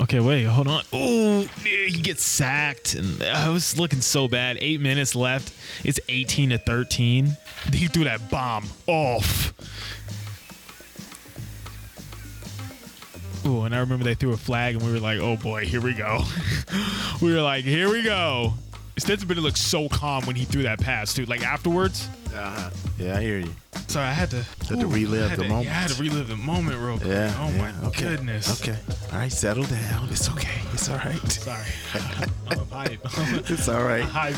Okay, wait, hold on. Oh, he gets sacked, and I was looking so bad. Eight minutes left. It's 18 to 13. He threw that bomb off. Ooh, and I remember they threw a flag, and we were like, "Oh boy, here we go." we were like, "Here we go." Stetson Bennett looked so calm when he threw that pass, too. Like afterwards. Uh-huh. Yeah, I hear you. Sorry, I had to. Had to relive I had the to- moment. Yeah, I had to relive the moment real quick. Yeah. Oh yeah, my okay. goodness. Okay. All right, settle down. It's okay. It's all right. Sorry. I'm a. It's all right. Hype.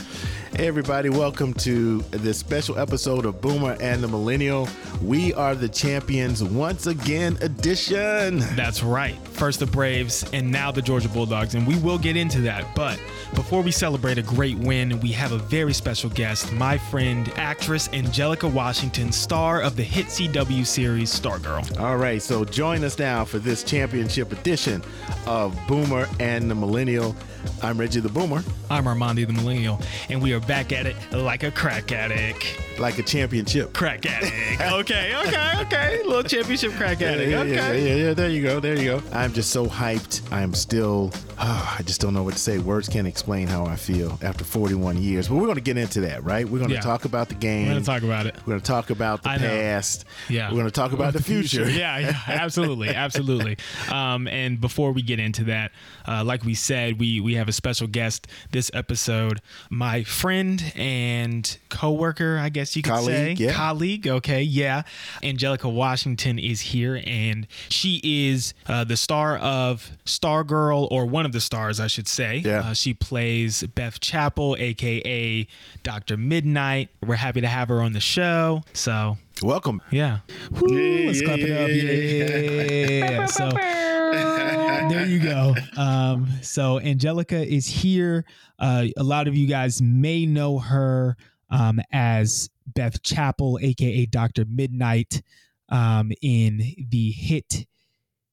Hey, everybody, welcome to this special episode of Boomer and the Millennial. We are the champions once again edition. That's right. First the Braves and now the Georgia Bulldogs, and we will get into that. But before we celebrate a great win, we have a very special guest, my friend, actress Anjelika Washington, star of the hit CW series Stargirl. All right, so join us now for this championship edition of Boomer and the Millennial. I'm Reggie the Boomer, I'm Armandi the Millennial, and we are back at it like a crack addict. like a championship. Crack addict. okay, okay, okay. Little championship crack addict. yeah, Okay. yeah, yeah, yeah, there you go, there you go. I'm just so hyped. I'm still, I just don't know what to say. Words can't explain how I feel after 41 years. But we're going to get into that, right? We're going to Yeah. talk about the game. We're gonna talk about it. We're going to talk about the past. Yeah. We're going to talk about the future. yeah, yeah, absolutely, absolutely. Um, and before we get into that, uh, like we said, we we have a special guest this episode. My friend and coworker, I guess you could Colleague, say, yeah. colleague. Okay, yeah. Anjelika Washington is here, and she is uh, the star of Stargirl, or one of the stars, I should say. Yeah. Uh, she plays Beth Chapel, aka Doctor Midnight. We're happy to have her on the show. So Welcome. yeah. Woo, Yeah, let's yeah, clap it up. yeah, up. Yeah. so there you go. Um, so Anjelika is here. Uh, a lot of you guys may know her um, as Beth Chapel, aka Dr. Midnight, um, in the hit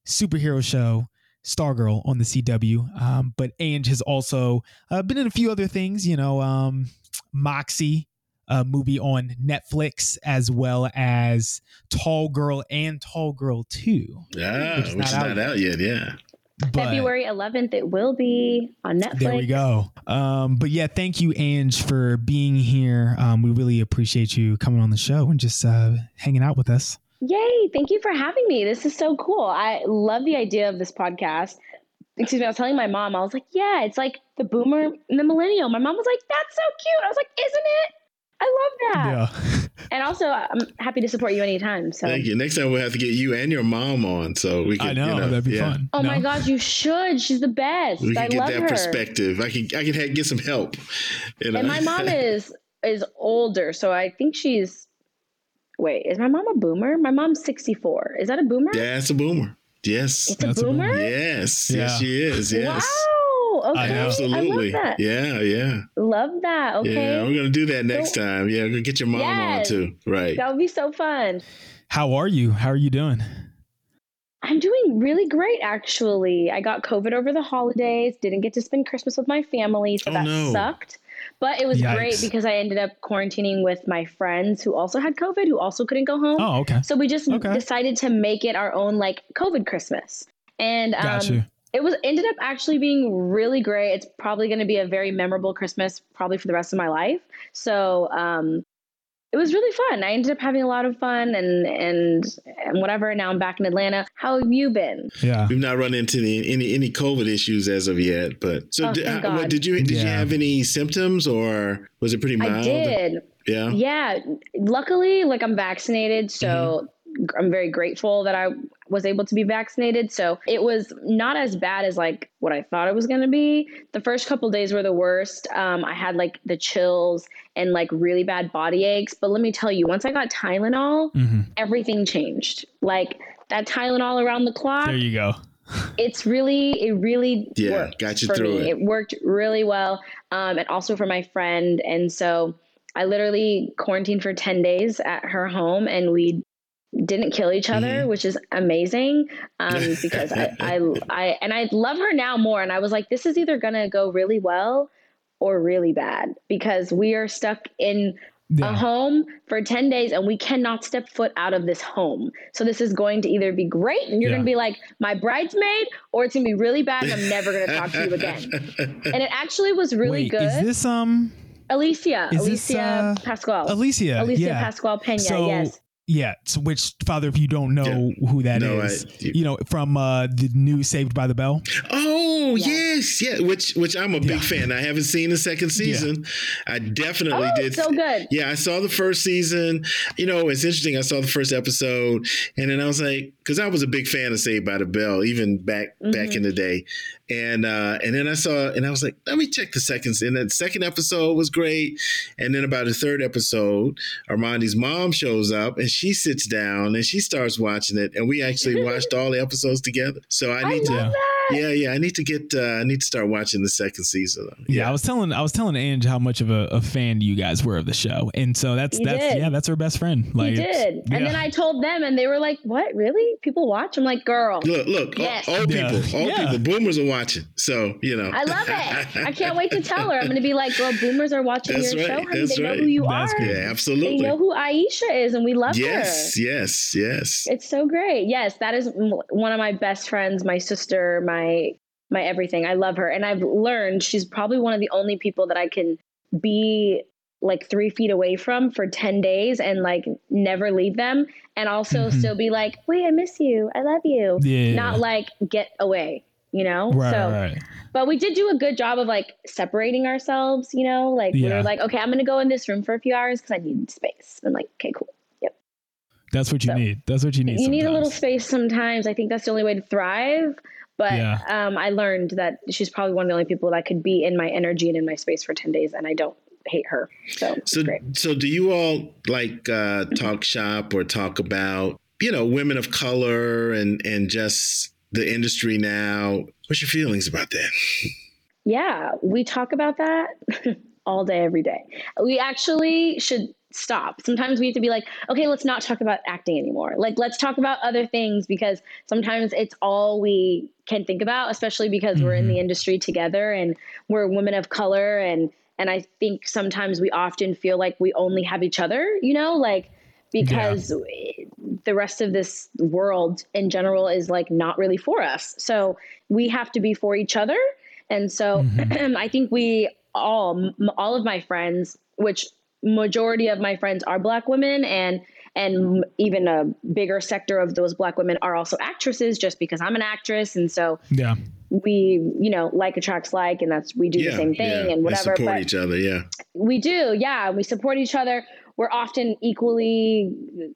superhero show Stargirl on the CW. Um, but Ange has also uh, been in a few other things, you know, um, Moxie, a movie on Netflix, as well as Tall Girl and Tall Girl 2. Yeah, Which which, is not is out not yet. out yet. Yeah. But February 11th, it will be on Netflix. There we go. Um, but yeah, thank you, Ange, for being here. Um, we really appreciate you coming on the show and just uh, hanging out with us. Yay! Thank you for having me. This is so cool. I love the idea of this podcast. Excuse me, I was telling my mom, I was like, yeah, it's like the boomer and the millennial. My mom was like, that's so cute. I was like, isn't it? I love that. Yeah. And also, I'm happy to support you anytime. So, Thank you. Next time we'll have to get you and your mom on so we can. I know, you know that'd be yeah. fun. oh No? my God, you should. She's the best. We I can get love that her. perspective. I can. I can ha- get some help. You know? And my mom is is older, so I think she's. Wait, is my mom a boomer? My mom's 64. Is that a boomer? Yeah, it's a boomer. Yes. It's a That's a boomer. boomer? Yes. Yeah. Yes, she is. Yes. Wow. Okay. I know. Absolutely. I love that. Yeah. Yeah. Love that. Okay. Yeah. We're gonna do that next time. Yeah. We're gonna get your mom Yes. on too. Right. That would be so fun. How are you? How are you doing? I'm doing really great, actually. I got COVID over the holidays, didn't get to spend Christmas with my family, so Oh, that no. sucked. But it was great because I ended up quarantining with my friends who also had COVID, who also couldn't go home. Oh, okay. So we just Okay. decided to make it our own like COVID Christmas. And um, Got you. It was ended up actually being really great. It's probably going to be a very memorable Christmas, probably for the rest of my life. So um, it was really fun. I ended up having a lot of fun and and and whatever. Now I'm back in Atlanta. How have you been? Yeah. We've not run into any any, any COVID issues as of yet, but so Oh, did, thank what, did you did you have any symptoms or was it pretty mild? I did. Yeah. Yeah. Luckily, like I'm vaccinated, so I'm very grateful that I was able to be vaccinated. So it was not as bad as like what I thought it was going to be. The first couple days were the worst. Um, I had like the chills and like really bad body aches. But let me tell you, once I got Tylenol, hmm everything changed. Like that Tylenol around the clock, There you go. it's really it really Yeah, got you through me. it. worked really well um, and also for my friend and so i literally quarantined for 10 days at her home and we didn't kill each other Mhm. which is amazing um, because I, I i and i love her now more and i was like this is either gonna go really well or really bad because we are stuck in a home for 10 days and we cannot step foot out of this home. So this is going to either be great and you're Yeah. going to be like my bridesmaid or it's going to be really bad and I'm never going to talk to you again. And it actually was really Wait, good. is this um Alycia, is this, Alycia uh, Pascual. Alycia? Alycia yeah. Pascual Pena, So- yes. Yeah, so which father, if you don't know who that No, is, I- you know from uh, the new Saved by the Bell. Oh Yeah. yes, yeah. Which which I'm a big Yeah. fan. I haven't seen the second season. I definitely Oh, did. so good. Yeah, I saw the first season. You know, it's interesting. I saw the first episode, and then I was like, because I was a big fan of Saved by the Bell, even back back Mm-hmm. in the day. And uh, and then I saw, and I was like, let me check the second. And the second episode was great. And then about the third episode, Armandi's mom shows up, and she sits down and she starts watching it, and we actually watched all the episodes together. So I I need to. that. Yeah, yeah. I need to get. Uh, I need to start watching the second season. Yeah, I was telling I was telling Ange how much of a, a fan you guys were of the show, and so that's You that's did. yeah, that's her best friend. Like, he it's- did. And then I told them and they were like, what, really? People watch? I'm like, girl, Look, look. all- Yes. Old Yeah. people, old Yeah. people, boomers are watching. So you know. I love it. I can't wait to tell her. I'm going to be like, girl, boomers are watching That's your right. show. Honey. That's They know who you That's are. good. Yeah, They know who Aisha is and we love yes, her. yes, yes. Yes. It's so great. Yes, that is one of my best friends, my sister, my my everything. I love her, and I've learned she's probably one of the only people that I can be like three feet away from for ten days and like never leave them, and also Mhm. still be like, "Wait, I miss you. I love you." yeah, Not like get away, you know. right, so, right. but we did do a good job of like separating ourselves. You know, like we Yeah. were like, "Okay, I'm gonna go in this room for a few hours because I need space." And like, okay, cool. Yep. That's what you So, need. That's what you need. you need a little space sometimes. I think that's the only way to thrive. But Yeah. um, I learned that she's probably one of the only people that could be in my energy and in my space for 10 days, and I don't hate her. So, So, so do you all like uh, talk shop or talk about you know women of color and and just the industry now? What's your feelings about that? Yeah, we talk about that all day, every day. We actually should stop. Sometimes we have to be like, okay, let's not talk about acting anymore. Like, let's talk about other things because sometimes it's all we can think about, especially because we're in the mm-hmm. industry together and we're women of color. And, and I think sometimes we often feel like we only have each other, you know, like, because the rest of this world in general is like not really for us. So we have to be for each other. And so mm-hmm. I think we all, m- all of my friends, which majority of my friends are black women and and even a bigger sector of those black women are also actresses just because I'm an actress. And so Yeah, we you know like attracts like and that's we do the same thing and whatever support but each other. Yeah, we do yeah. We support each other we're often equally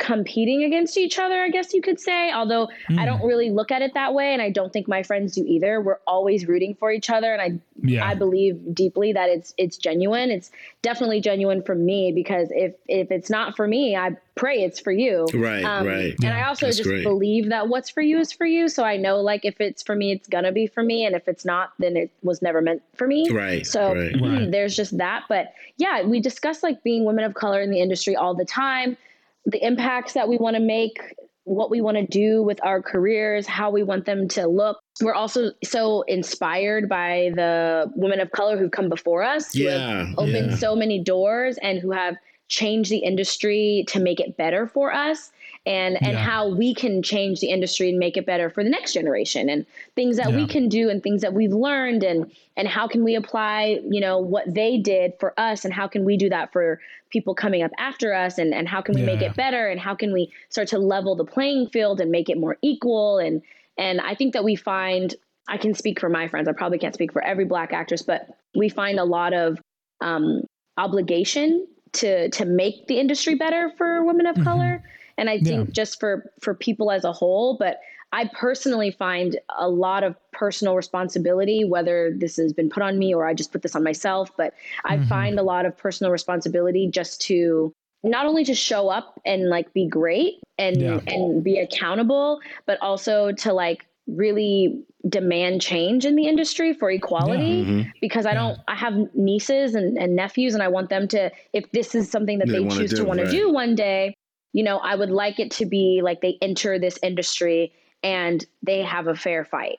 competing against each other i guess you could say although i don't really look at it that way and i don't think my friends do either we're always rooting for each other and i yeah, I believe deeply that it's it's genuine. It's definitely genuine for me because if if it's not for me, I pray it's for you. right, Um, right. And I also That's just great. believe that what's for you is for you. So I know like if it's for me, it's gonna be for me, and if it's not, then it was never meant for me. Right, So right. Right. there's just that. But yeah, we discuss like being women of color in the industry all the time, the impacts that we want to make, what we want to do with our careers, how we want them to look. We're also so inspired by the women of color who've come before us, who have opened yeah. so many doors and who have changed the industry to make it better for us and and Yeah. how we can change the industry and make it better for the next generation and things that we can do and things that we've learned and and how can we apply you know what they did for us and how can we do that for people coming up after us and and how can we make it better and how can we start to level the playing field and make it more equal and and I think that we find I can speak for my friends I probably can't speak for every black actress but we find a lot of um, obligation to to make the industry better for women of mm-hmm. color and i think Yeah. just for for people as a whole but i personally find a lot of personal responsibility whether this has been put on me or i just put this on myself but i mm-hmm. find a lot of personal responsibility just to not only to show up and like be great and Yeah. and be accountable but also to like really demand change in the industry for equality Mhm. because I don't I have nieces and, and nephews and I want them to if this is something that They they, choose do, to want right. to do one day, you know, I would like it to be like they enter this industry and they have a fair fight.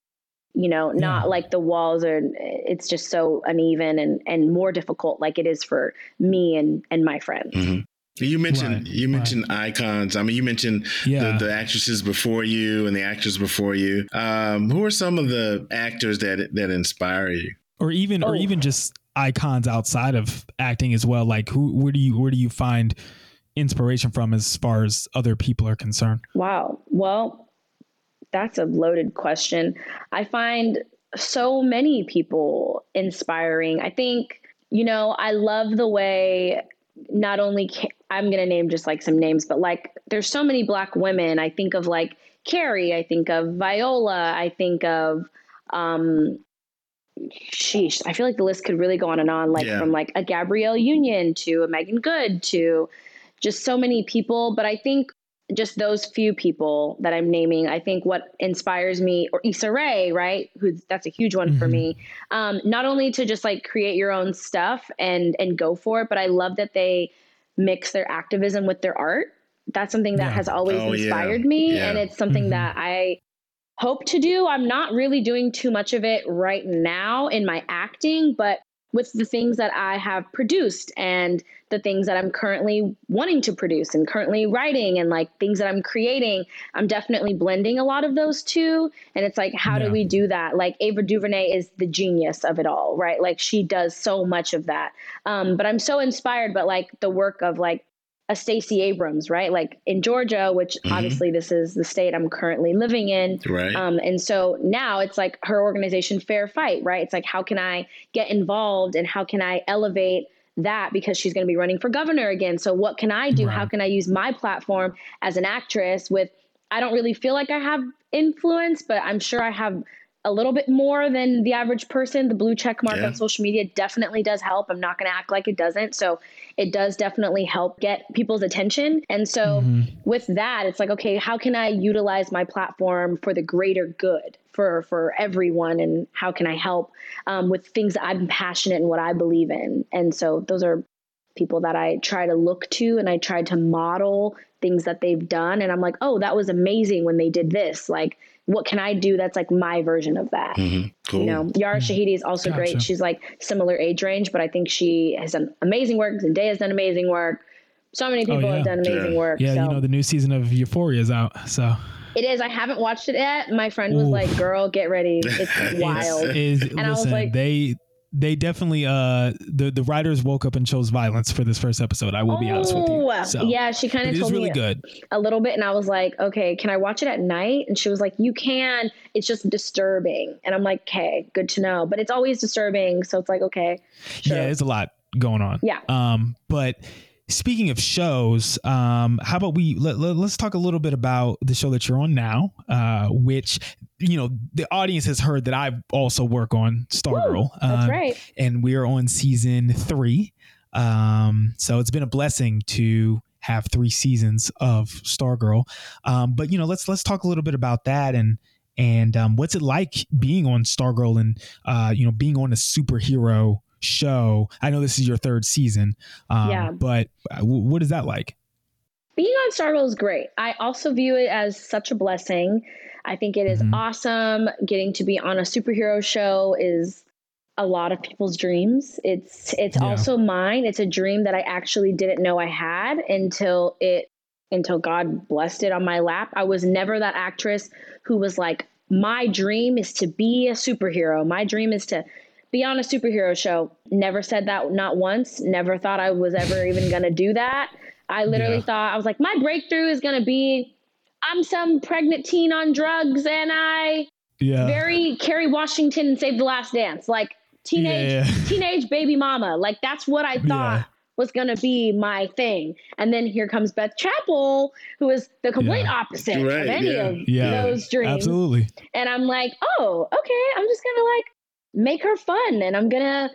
you know, not Yeah. like the walls are, it's just so uneven and, and more difficult like it is for me and, and my friends. Mhm. You mentioned Right, you mentioned icons. I mean, you mentioned Yeah. the, the actresses before you and the actors before you. Um, who are some of the actors that that inspire you? or even or Oh. even just icons outside of acting as well like who where do you where do you find inspiration from as far as other people are concerned Wow. Well, that's a loaded question. I find so many people inspiring. I think, you know, I love the way not only ca- I'm going to name just like some names, but like there's so many black women. I think of like Kerry, I think of Viola, I think of um sheesh, I feel like the list could really go on and on like Yeah. from like a Gabrielle Union to a Meagan Good to just so many people, but I think just those few people that I'm naming, I think what inspires me, or Issa Rae, right? Who that's a huge one for Mhm. me. Um, not only to just like create your own stuff and and go for it, but I love that they mix their activism with their art. That's something that Yeah. has always Oh, yeah. inspired me, Yeah. and it's something Mhm. that I hope to do. I'm not really doing too much of it right now in my acting, but with the things that I have produced and the things that I'm currently wanting to produce and currently writing and like things that I'm creating, I'm definitely blending a lot of those two. And it's like, how Yeah. do we do that? Like Ava DuVernay is the genius of it all, right? Like she does so much of that. Um, but I'm so inspired, but like the work of like a Stacey Abrams, right? Like in Georgia, which Mhm. obviously this is the state I'm currently living in. Right. Um, and so now it's like her organization, Fair Fight, right? It's like, how can I get involved and how can I elevate that because she's going to be running for governor again? So, what can I do? Right. How can I use my platform as an actress with, I don't really feel like I have influence, but I'm sure I have a little bit more than the average person. The blue check mark Yeah. on social media definitely does help. I'm not going to act like it doesn't. So, it does definitely help get people's attention. And so, Mhm. with that it's like okay how can i utilize my platform for the greater good for for everyone and how can i help um, with things that i'm passionate and what i believe in and so those are people that i try to look to and i try to model things that they've done and i'm like oh that was amazing when they did this like what can i do that's like my version of that Mhm. Cool. you know, Yara Shahidi is also Gotcha. great. She's like similar age range, but I think she has done amazing work. Zendaya has done amazing work. So many people yeah. have done amazing Yeah. work. yeah so. you know the new season of euphoria is out so It is. I haven't watched it yet. My friend was Ooh. like, "Girl, get ready. It's wild." is I was like- they they definitely uh the the writers woke up and chose violence for this first episode i will be honest with you Oh, so yeah, she kind of is told really me good a little bit, and I was like, "Okay, can I watch it at night?" And she was like, "You can. It's just disturbing." And I'm like, "Okay, good to know." But it's always disturbing, so it's like, okay, sure. yeah it's a lot going on Yeah. um but speaking of shows um how about we let, let, us talk a little bit about the show that you're on now uh which you know the audience has heard that i also work on stargirl. That's um, right. and we're on season three. Um so it's been a blessing to have three seasons of stargirl. Um but you know let's let's talk a little bit about that and and um, what's it like being on stargirl and uh you know being on a superhero show i know this is your third season um Yeah. but uh, w- what is that like being on Stargirl is great. I also view it as such a blessing. I think it is Mhm. awesome. Getting to be on a superhero show is a lot of people's dreams. It's it's Yeah. also mine. It's a dream that I actually didn't know I had until it until God blessed it on my lap. I was never that actress who was like my dream is to be a superhero. My dream is to be on a superhero show. Never said that not once. Never thought I was ever even going to do that. I literally Yeah. thought I was like my breakthrough is going to be I'm some pregnant teen on drugs and I yeah very Kerry Washington and Save the Last Dance. Like teenage Yeah, yeah. teenage baby mama. Like that's what I thought Yeah. was gonna be my thing. And then here comes Beth Chapel, who is the complete Yeah. opposite Right, of any yeah. of Yeah. those dreams. absolutely And I'm like, oh, okay, I'm just gonna like make her fun and I'm gonna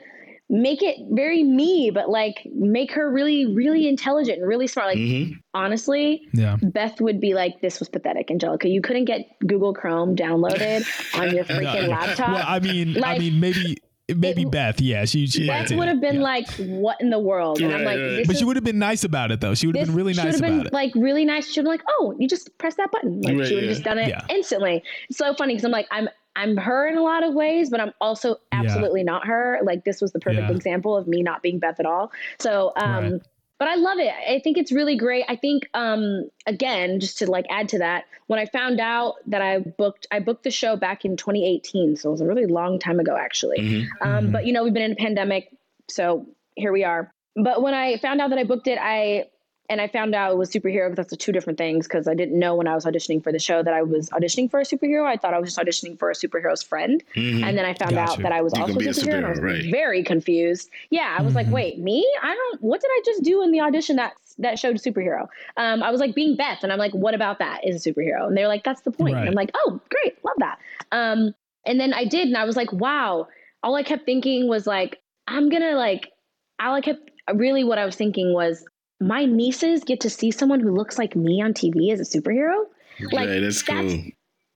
make it very me, but like make her really, really intelligent and really smart. Like Mhm. honestly, yeah Beth would be like, "This was pathetic, Anjelika. You couldn't get Google Chrome downloaded on your freaking No, laptop." well i mean i mean maybe maybe It- beth yeah she, she Beth would have been yeah. like, "What in the world?" And I'm like, right. "This but is she would have been nice about it though she would have been really she nice would have about been it like really nice. She'd been like, "Oh, you just press that button." Like Right, she would have yeah. just done it Yeah. instantly. It's so funny because I'm like, I'm I'm her in a lot of ways, but I'm also absolutely yeah. not her. Like this was the perfect yeah. example of me not being Beth at all. So, um, right. but I love it. I think it's really great. I think, um, again, just to like add to that, when I found out that I booked, I booked the show back in 2018. So it was a really long time ago, actually. Mm-hmm. Um, mm-hmm. But you know, we've been in a pandemic, so here we are. But when I found out that I booked it, I and I found out it was superhero because that's the two different things because I didn't know when I was auditioning for the show that I was auditioning for a superhero. I thought I was just auditioning for a superhero's friend. Mm-hmm. And then I found gotcha. out that I was you also a superhero. superhero I was right. very confused. Yeah, I was mm-hmm. like, wait, me? I don't what did I just do in the audition that that showed superhero? Um, I was like being Beth and I'm like, what about that is a superhero? And they're like, that's the point. Right. I'm like, oh, great, love that. Um, and then I did and I was like, wow. All I kept thinking was like, I'm gonna like all I kept really what I was thinking was my nieces get to see someone who looks like me on TV as a superhero. Like that's, that's cool.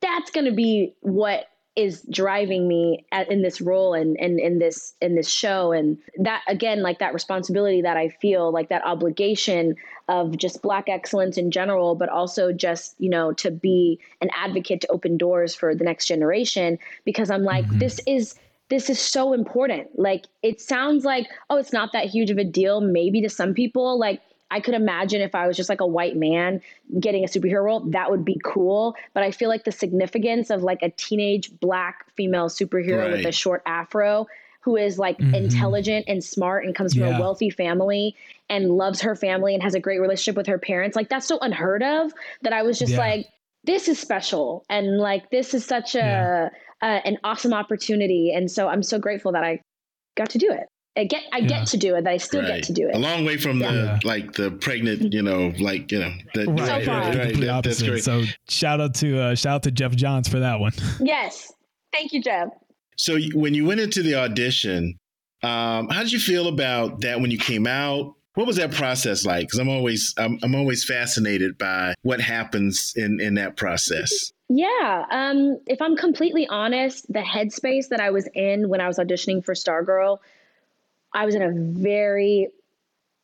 That's going to be what is driving me at, in this role and, and in this in this show and that again like that responsibility that I feel like that obligation of just black excellence in general but also just you know to be an advocate to open doors for the next generation because I'm like mm-hmm. this is this is so important. Like it sounds like, oh, it's not that huge of a deal, maybe to some people. Like I could imagine if I was just like a white man getting a superhero role, that would be cool. But I feel like the significance of like a teenage black female superhero right. with a short afro who is like mm-hmm. intelligent and smart and comes from yeah. a wealthy family and loves her family and has a great relationship with her parents. Like that's so unheard of that I was just yeah. like, this is special. And like, this is such a, yeah uh, an awesome opportunity. And so I'm so grateful that I got to do it. I get I yeah. get to do it. That I still right. get to do it. A long way from yeah. the like the pregnant, you know, like you know, the, right. So right, right, that, that's great. So shout out to uh, shout out to Geoff Johns for that one. Yes, thank you, Geoff. So when you went into the audition, um, how did you feel about that when you came out? What was that process like? Because I'm always I'm, I'm always fascinated by what happens in in that process. Yeah. Um, if I'm completely honest, the headspace that I was in when I was auditioning for Stargirl, I was in a very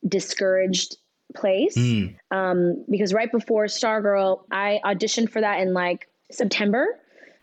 discouraged place. Mm. Um, because right before Stargirl, I auditioned for that in like September.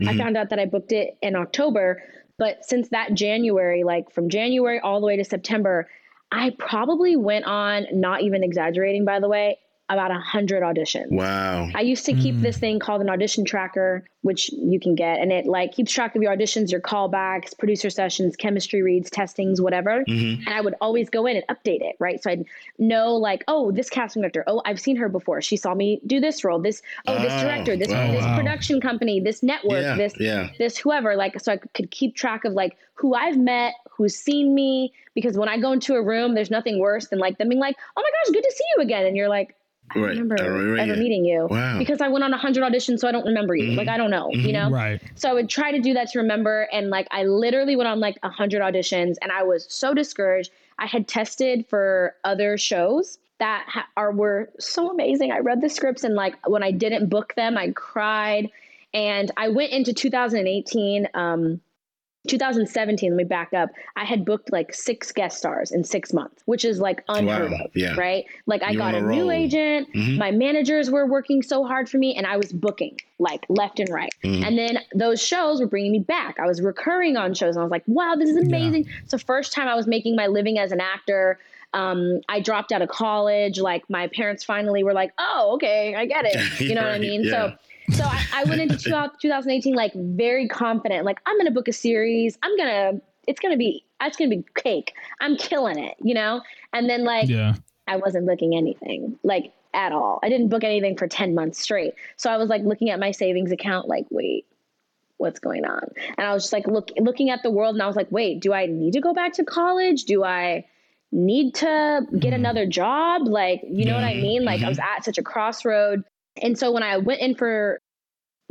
Mm-hmm. I found out that I booked it in October. But since that January, like from January all the way to September, I probably went on, not even exaggerating, by the way, about a hundred auditions. Wow. I used to keep mm. this thing called an audition tracker, which you can get, and it like keeps track of your auditions, your callbacks, producer sessions, chemistry reads, testings, whatever. Mm-hmm. And I would always go in and update it, right? So I'd know like, oh, this casting director, oh, I've seen her before. She saw me do this role. This, oh, this director, this wow. this production company, this network, yeah, this yeah. this whoever. Like, so I could keep track of like who I've met, who's seen me. Because when I go into a room, there's nothing worse than like them being like, oh my gosh, good to see you again, and you're like I right. remember, I remember ever meeting you. Wow. Because I went on a 100 auditions, so I don't remember you. Mm-hmm. Like, I don't know, mm-hmm. you know? Right. So I would try to do that to remember. And like, I literally went on like a 100 auditions and I was so discouraged. I had tested for other shows that ha- are were so amazing. I read the scripts and like when I didn't book them, I cried. And I went into 2018. Um, 2017, let me back up. I had booked like six guest stars in six months, which is like unheard wow. of. Yeah. Right. Like I You're got a, a new agent. Mm-hmm. My managers were working so hard for me and I was booking like left and right. Mm-hmm. And then those shows were bringing me back. I was recurring on shows and I was like, wow, this is amazing. Yeah. So, first time I was making my living as an actor. Um, I dropped out of college. Like my parents finally were like, oh, okay, I get it. You know right. what I mean? Yeah. So, so I, I went into 2018 like very confident, like I'm going to book a series. I'm going to, it's going to be, it's going to be cake. I'm killing it, you know? And then like, yeah. I wasn't booking anything like at all. I didn't book anything for 10 months straight. So I was like looking at my savings account, like, wait, what's going on? And I was just like, look, looking at the world and I was like, wait, do I need to go back to college? Do I, need to get mm. another job like you know what i mean like mm-hmm. i was at such a crossroad and so when I went in for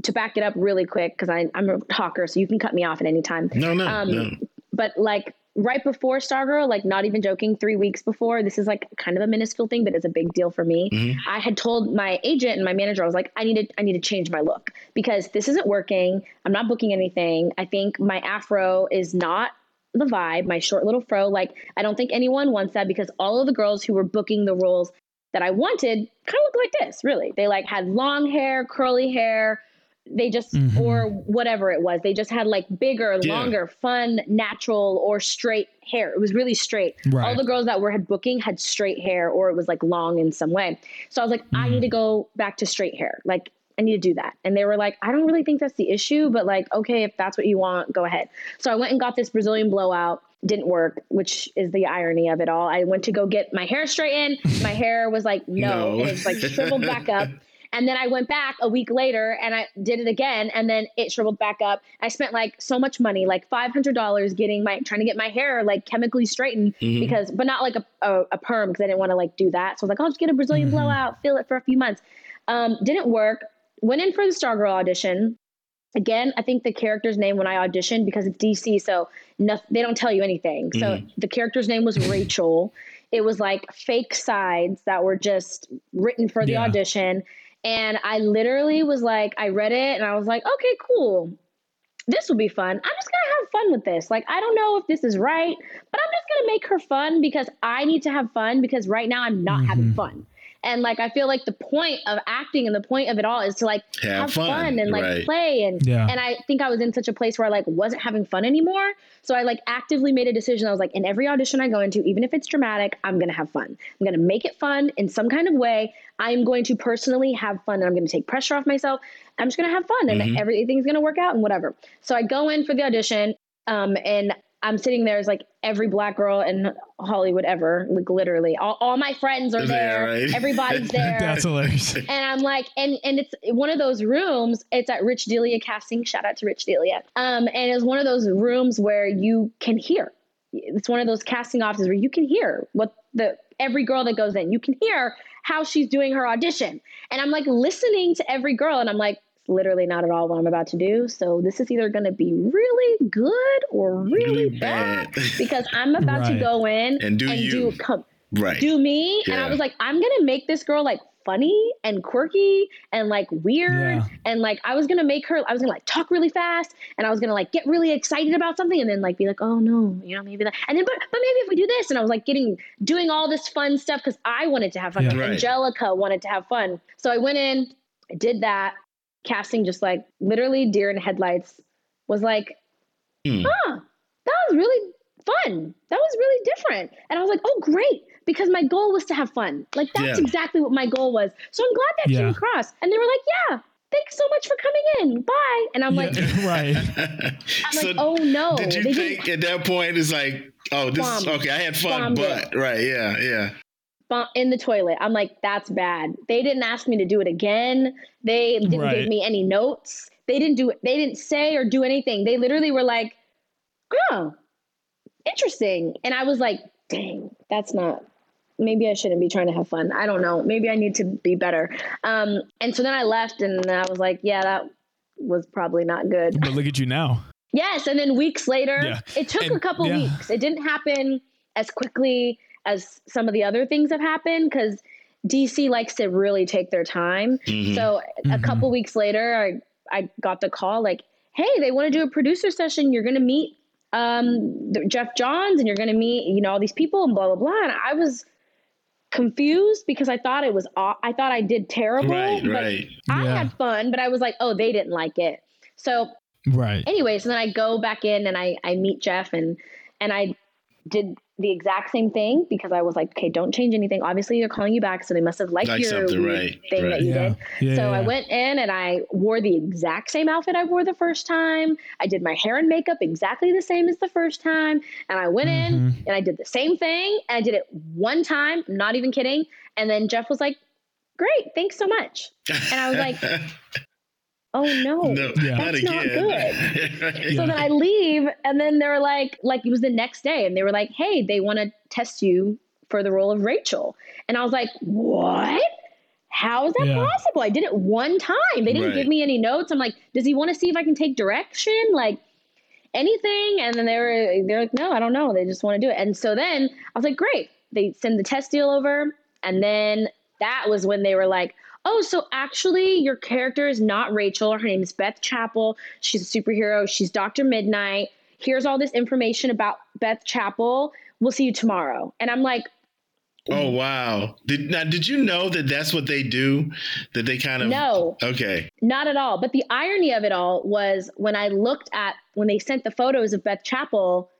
to back it up really quick because I'm a talker, so you can cut me off at any time. No, no, um, no. But like right before Stargirl, like not even joking, three weeks before, this is like kind of a minuscule thing, but it's a big deal for me. Mm-hmm. I had told my agent and my manager, I was like, I need to, I need to change my look because this isn't working. I'm not booking anything. I think my afro is not the vibe, my short little fro. Like, I don't think anyone wants that because all of the girls who were booking the roles that I wanted kind of looked like this, really. They like had long hair, curly hair, they just Mhm. or whatever it was. They just had like bigger Yeah. longer fun natural or straight hair. It was really straight. All the girls that were had booking had straight hair or it was like long in some way. So i was like i Mhm. need to go back to straight hair. Like i need to do that. And they were like i don't really think that's the issue but like okay if that's what you want go ahead. So i went and got this brazilian blowout didn't work which is the irony of it all i went to go get my hair straightened my hair was like no, No. it was like shriveled back up and then I went back a week later and I did it again and then it shriveled back up. I spent like so much money, like $500 getting my, trying to get my hair like chemically straightened Mhm. because, but not like a, a, a perm because I didn't want to like do that. So I was like, I'll just get a Brazilian Mhm. blowout, feel it for a few months. Um, didn't work. Went in for the Stargirl audition. Again, I think the character's name when I auditioned because it's DC, so no, they don't tell you anything. So Mhm. the character's name was Rachel. It was like fake sides that were just written for the Yeah. audition. And I literally was like, I read it and I was like, okay, cool. This will be fun. I'm just going to have fun with this. Like, I don't know if this is right, but I'm just going to make her fun because I need to have fun because right now I'm not having Mhm. fun. And like, I feel like the point of acting and the point of it all is to like Have have, fun, fun, and like right. play and Yeah. and I think I was in such a place where I like wasn't having fun anymore. So I like actively made a decision. I was like, in every audition I go into, even if it's dramatic, I'm gonna have fun. I'm gonna make it fun in some kind of way. I'm going to personally have fun and I'm gonna take pressure off myself. I'm just gonna have fun and Mhm. everything's gonna work out and whatever. So I go in for the audition, um, and I'm sitting there as like every black girl in Hollywood ever, like literally. All, all my friends are There, there. right? Everybody's there That's hilarious. and I'm like, and and it's one of those rooms. It's at Rich Delia Casting. Shout out to Rich Delia. Um, and it's one of those rooms where you can hear. It's one of those casting offices where you can hear what the every girl that goes in. You can hear how she's doing her audition. And I'm like listening to every girl, and I'm like, it's literally not at all what I'm about to do. So this is either going to be really good or really, bad. because I'm about to go in And do you. com- right. do me and i was like i'm gonna make this girl like funny and quirky and like weird Yeah. and like i was gonna make her i was gonna like talk really fast and i was gonna like get really excited about something and then like be like oh no you know maybe that and then but but maybe if we do this and i was like getting doing all this fun stuff because i wanted to have fun Yeah. Right. anjelika wanted to have fun so i went in i did that casting just like literally deer in headlights was like Hmm. huh that was really fun that was really different and i was like oh great because my goal was to have fun like that's Yeah. exactly what my goal was so i'm glad that Yeah. came across and they were like yeah thanks so much for coming in bye and i'm like right. i'm like oh no did you they think at that point it's like, oh, this is okay? I had fun, Bombed but right, yeah, yeah. In the toilet. I'm like that's bad. They didn't ask me to do it again. They didn't Right. give me any notes. They didn't do it they didn't say or do anything. They literally were like oh interesting. And i was like dang that's not maybe i shouldn't be trying to have fun. I don't know. Maybe i need to be better. Um and so then i left and i was like yeah that was probably not good. But look at you now. Yes, and then weeks later, Yeah. it took a couple yeah. weeks. It didn't happen as quickly as some of the other things have happened because DC likes to really take their time. Mhm. So a Mhm. couple weeks later, I I got the call like, "Hey, they want to do a producer session. You're going to meet um Geoff Johns and you're going to meet you know all these people and blah blah blah." And I was confused because I thought it was I thought I did terrible. right, but right. I Yeah. had fun, but I was like, "Oh, they didn't like it." So Right. anyway, so then I go back in and I, I meet Geoff and and I did the exact same thing because I was like, okay, don't change anything. Obviously, they're calling you back, so they must have liked Like your right, thing right. that you Yeah. did. Yeah. so I went in and I wore the exact same outfit I wore the first time. I did my hair and makeup exactly the same as the first time, and I went in Mhm. and I did the same thing. And I did it one time, I'm not even kidding. And then Geoff was like, "Great, thanks so much." And I was like, "Oh no." no, Yeah. not That's not again. So then I leave, and then they're like, like it was the next day, and they were like, "Hey, they want to test you for the role of Rachel," and I was like, "What? How is that Yeah. possible? I did it one time. They didn't Right. give me any notes. I'm like, does he want to see if I can take direction, like anything?" And then they were, they're like, "No, I don't know. They just want to do it." And so then I was like, "Great." They send the test deal over, and then that was when they were like. Oh, so actually, your character is not Rachel. Her name is Beth Chapel. She's a superhero. She's Dr. Midnight. Here's all this information about Beth Chapel. We'll see you tomorrow. And I'm like, Oh wow! Did now did you know that that's what they do? That they kind of No. Okay. Not at all. But the irony of it all was when I looked at when they sent the photos of Beth Chapel,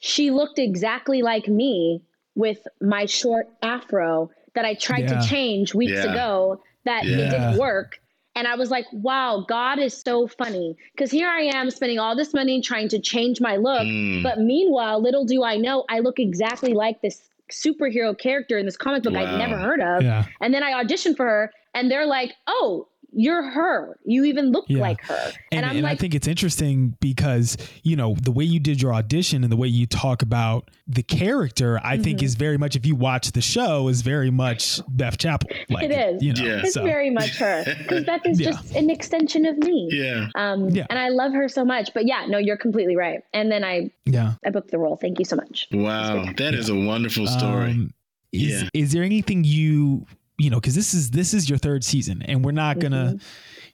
she looked exactly like me with my short afro that I tried Yeah. to change weeks Yeah. ago that Yeah. it didn't work. And I was like, wow, God is so funny. Because here I am spending all this money trying to change my look. Mm. But meanwhile, little do I know, I look exactly like this superhero character in this comic book Wow. I'd never heard of. Yeah. And then I auditioned for her, and they're like, "Oh, you're her. You even look Yeah. like her." And, And, I'm and like, I think it's interesting because, you know, the way you did your audition and the way you talk about the character, I think Mm-hmm. is very much, if you watch the show, is very much Beth Chapel. Like, It is. You know, Yeah. it's so, very much her because Beth is Yeah. just an extension of me. Yeah. Um, Yeah. and I love her so much. But yeah, no, you're completely right. And then I, yeah. I booked the role. Thank you so much. Wow. That is a wonderful story. Um, is, Yeah. is there anything you, you know, because this is this is your third season, and we're not gonna, Mm-hmm.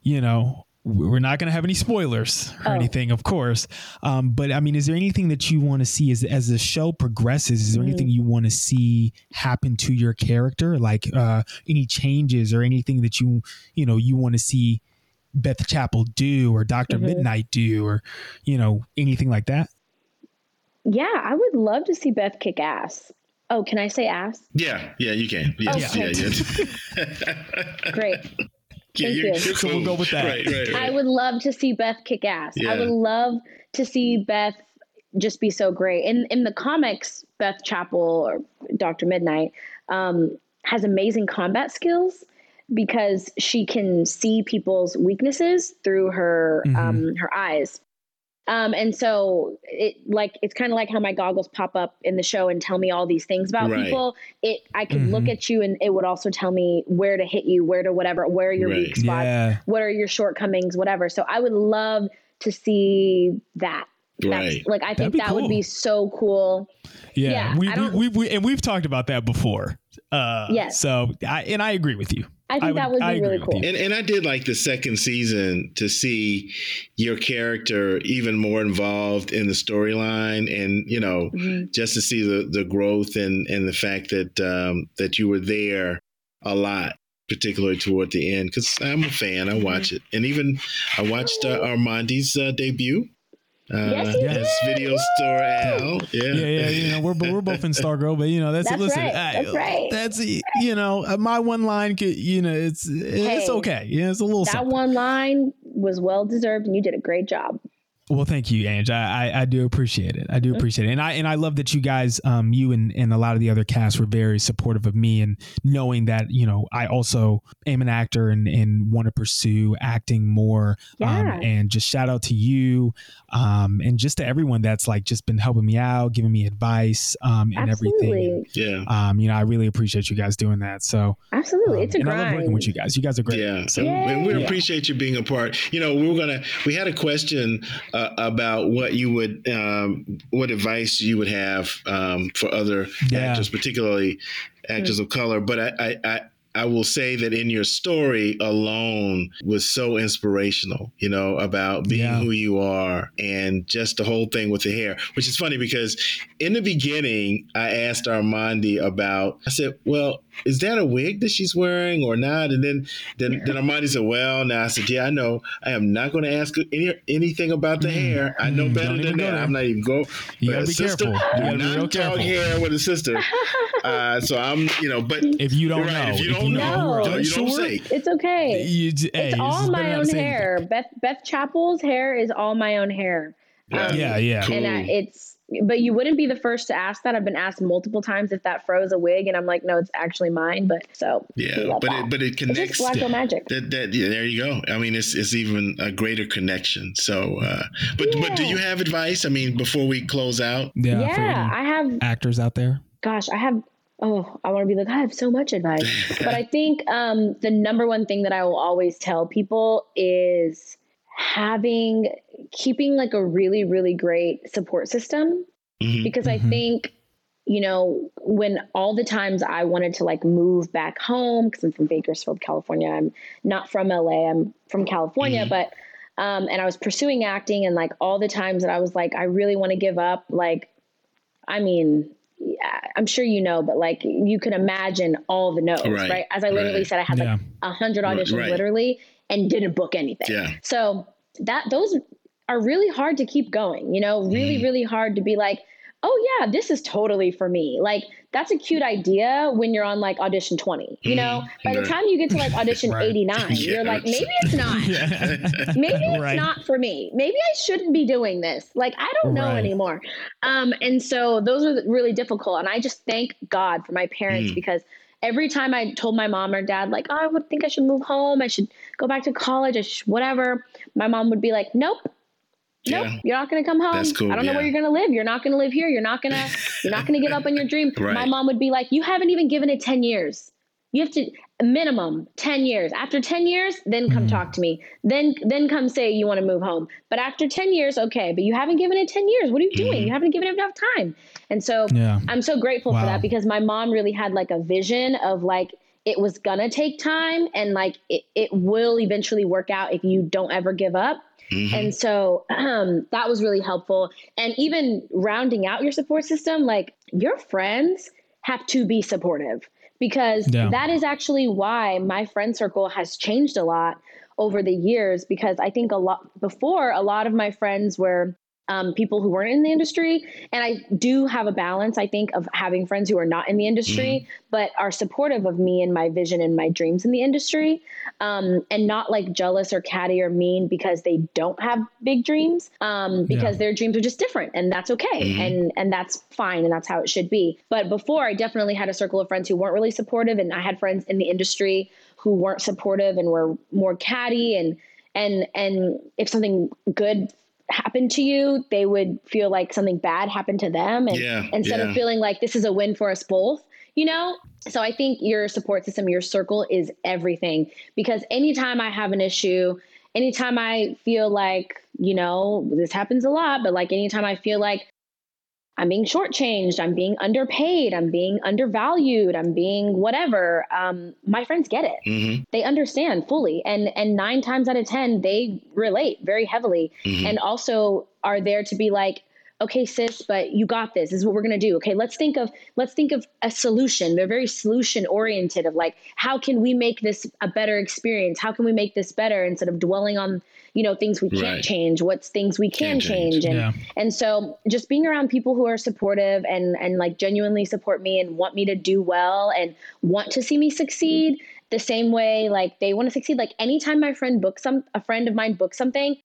you know, we're not gonna have any spoilers or Oh. anything, of course. Um, but I mean, is there anything that you want to see as as the show progresses? Is there anything Mm-hmm. you want to see happen to your character, like uh, any changes or anything that you you know you want to see? Beth Chapel do or Doctor Mhm. Midnight do or you know anything like that? Yeah, I would love to see Beth kick ass. Oh, can I say ass? yeah. Yeah. You can. Yes. Okay. Yeah. Yeah. Great. yeah Thank you're, you. So we'll go with that. Right. Right. right. I would love to see Beth kick ass. Yeah. I would love to see Beth just be so great. In in the comics, Beth Chapel or Doctor Midnight um, has amazing combat skills because she can see people's weaknesses through her Mhm. um, her eyes. Um, and so it like it's kind of like how my goggles pop up in the show and tell me all these things about Right. people. It I could look Mhm. at you and it would also tell me where to hit you, where to whatever, where are your Right. weak spots Yeah. what are your shortcomings, whatever. So I would love to see that. That's, Right. like I think be that would be so cool. Yeah, Yeah, we, I we, we, we and we've talked about that before. Uh, Yes. So I and I agree with you. I think that would be I agree really cool. And and I did like the second season to see your character even more involved in the storyline, and you know, Mhm. just to see the the growth and and the fact that um, that you were there a lot, particularly toward the end. Because I'm a fan, I watch it, and even I watched uh, Armandi's uh, debut. Uh, Yes, you video store Al. Yeah, Yeah, yeah, you know, we're we're both in Stargirl, but you know, that's, That's listen, right, I- that's right. That's you know, uh, my one line could, you know, it's it's Hey, okay. Yeah, it's a little That something. one line was well deserved, and you did a great job. Well, thank you, Ange. I, I I do appreciate it. I do appreciate it, and I and I love that you guys, um, you and, and a lot of the other cast were very supportive of me, and knowing that you know I also am an actor and and want to pursue acting more. Um, Yeah. and just shout out to you, um, and just to everyone that's like just been helping me out, giving me advice, um, and everything. Yeah. Um, you know, I really appreciate you guys doing that. So, absolutely. um, it's a and I love working with you guys. You guys are great. Yeah, So, and, and we appreciate you being a part. You know, we were gonna. We had a question uh, about what you would, um, what advice you would have um, for other Yeah. actors, particularly actors of color. But I, I, I, I will say that in your story alone was so inspirational. You know, about being Yeah. who you are and just the whole thing with the hair, which is funny because in the beginning I asked Armandi about. I said, "Well, is that a wig that she's wearing or not?" And then then, then Armandi said, "Well, now I said, yeah, I know. I am not going to ask any, anything about the Mm, hair. I know mm, better than that. I'm not even go. You gotta be sister, careful. You gotta be not real careful. hair with a sister. Uh, so I'm, you know, but If you don't right. know, if you don't you know, know, no, you're you don't unsure, say. It's okay. You, j- hey, it's all my own to say hair. Beth Beth Chapel's hair is all my own hair. Um, Yeah, yeah. Cool. And I, it's, but you wouldn't be the first to ask that. I've been asked multiple times if that froze a wig, and I'm like, no, it's actually mine. But so Yeah, but that. it, but it it's connects. just black girl magic. That, that yeah, there you go. I mean, it's it's even a greater connection. So, uh, but but do you have advice? I mean, before we close out, Yeah, yeah, I have. actors out there. Gosh, I have. Oh, I want to be like I have so much advice, but I think um, the number one thing that I will always tell people is having keeping like a really really great support system Mhm. because I Mhm. think, you know, when all the times I wanted to like move back home because I'm from Bakersfield, California. I'm not from LA. I'm from California, Mhm. but um, and I was pursuing acting, and like all the times that I was like, I really want to give up. Like, I mean, I'm sure you know, but like you can imagine all the no's, Right, right? As I literally right. said, I had Yeah. like a hundred auditions Right. literally and didn't book anything. Yeah. So that those are really hard to keep going, you know, really, Mhm. really hard to be like, oh yeah, this is totally for me. Like that's a cute idea when you're on like audition 20, you know, Mhm. by the time you get to like audition Right. 89, you're like, maybe it's not. Yeah. maybe it's Right. not for me. Maybe I shouldn't be doing this. Like I don't know Right. anymore. Um, and so those are really difficult. And I just thank God for my parents Mm. because every time I told my mom or dad, like, oh, I would think I should move home. I should go back to college. I should, whatever. My mom would be like, nope. Nope, Yeah. you're not gonna come home. Cool, I don't know where you're gonna live. You're not gonna live here. You're not gonna. You're not gonna give up on your dream. Right. My mom would be like, "You haven't even given it ten years. You have to minimum ten years. After ten years, then come Mhm. talk to me. Then then come say you want to move home. But after ten years, okay. But you haven't given it ten years. What are you doing? Mhm. You haven't given it enough time. And so yeah. I'm so grateful Wow. for that because my mom really had like a vision of like it was gonna take time and like it, it will eventually work out if you don't ever give up. Mhm. And so um, that was really helpful. And even rounding out your support system, like your friends have to be supportive because Yeah. that is actually why my friend circle has changed a lot over the years. Because I think a lot before, a lot of my friends were um, people who weren't in the industry. And I do have a balance, I think, of having friends who are not in the industry, but are supportive of me and my vision and my dreams in the industry um, and not like jealous or catty or mean because they don't have big dreams um, because Yeah. their dreams are just different and that's okay Mhm. and and that's fine and that's how it should be but before i definitely had a circle of friends who weren't really supportive and i had friends in the industry who weren't supportive and were more catty and and and if something good happened to you they would feel like something bad happened to them. And Yeah, instead yeah. of feeling like this is a win for us both you know? So i think your support system your circle is everything. Because anytime i have an issue anytime i feel like you know this happens a lot but like anytime i feel like i'm being shortchanged. I'm being underpaid. I'm being undervalued. I'm being whatever. Um, my friends get it. Mhm. they understand fully. And and nine times out of ten they relate very heavily. Mhm. and also are there to be like okay sis but you got this. This is what we're going to do. Okay let's think of let's think of a solution. They're very solution oriented of like how can we make this a better experience? How can we make this better instead of dwelling on you know things we can't Right. change what's things we can Can't change. change and Yeah. and so just being around people who are supportive and and like genuinely support me and want me to do well and want to see me succeed the same way like they want to succeed like anytime my friend books some a friend of mine books something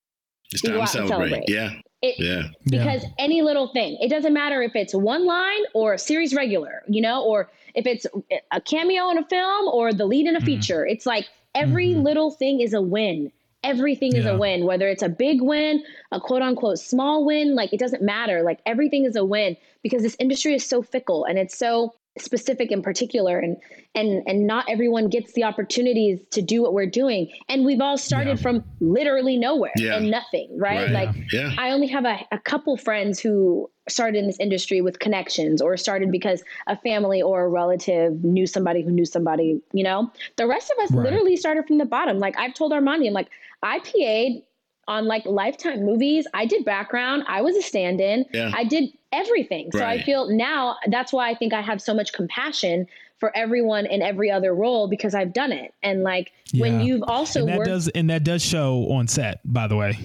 It's time go to out and celebrate. celebrate. Yeah. it Yeah. Yeah. because any little thing it doesn't matter if it's one line or a series regular you know or if it's a cameo in a film or the lead in a Mhm. feature it's like every Mhm. little thing is a win everything is a win whether it's a big win a quote unquote small win like it doesn't matter like everything is a win because this industry is so fickle and it's so specific in particular and and and not everyone gets the opportunities to do what we're doing and we've all started Yeah. from literally nowhere Yeah. and nothing right, Right. like Yeah. I only have a, a couple friends who started in this industry with connections or started because a family or a relative knew somebody who knew somebody, you know? The rest of us Right. literally started from the bottom. Like I've told Armani, I'm like, I PA'd on like lifetime movies. I did background. I was a stand-in. Yeah. I did everything. So I feel now that's why I think I have so much compassion for everyone in every other role because I've done it. And like when you've also and that worked does and that does show on set, by the way.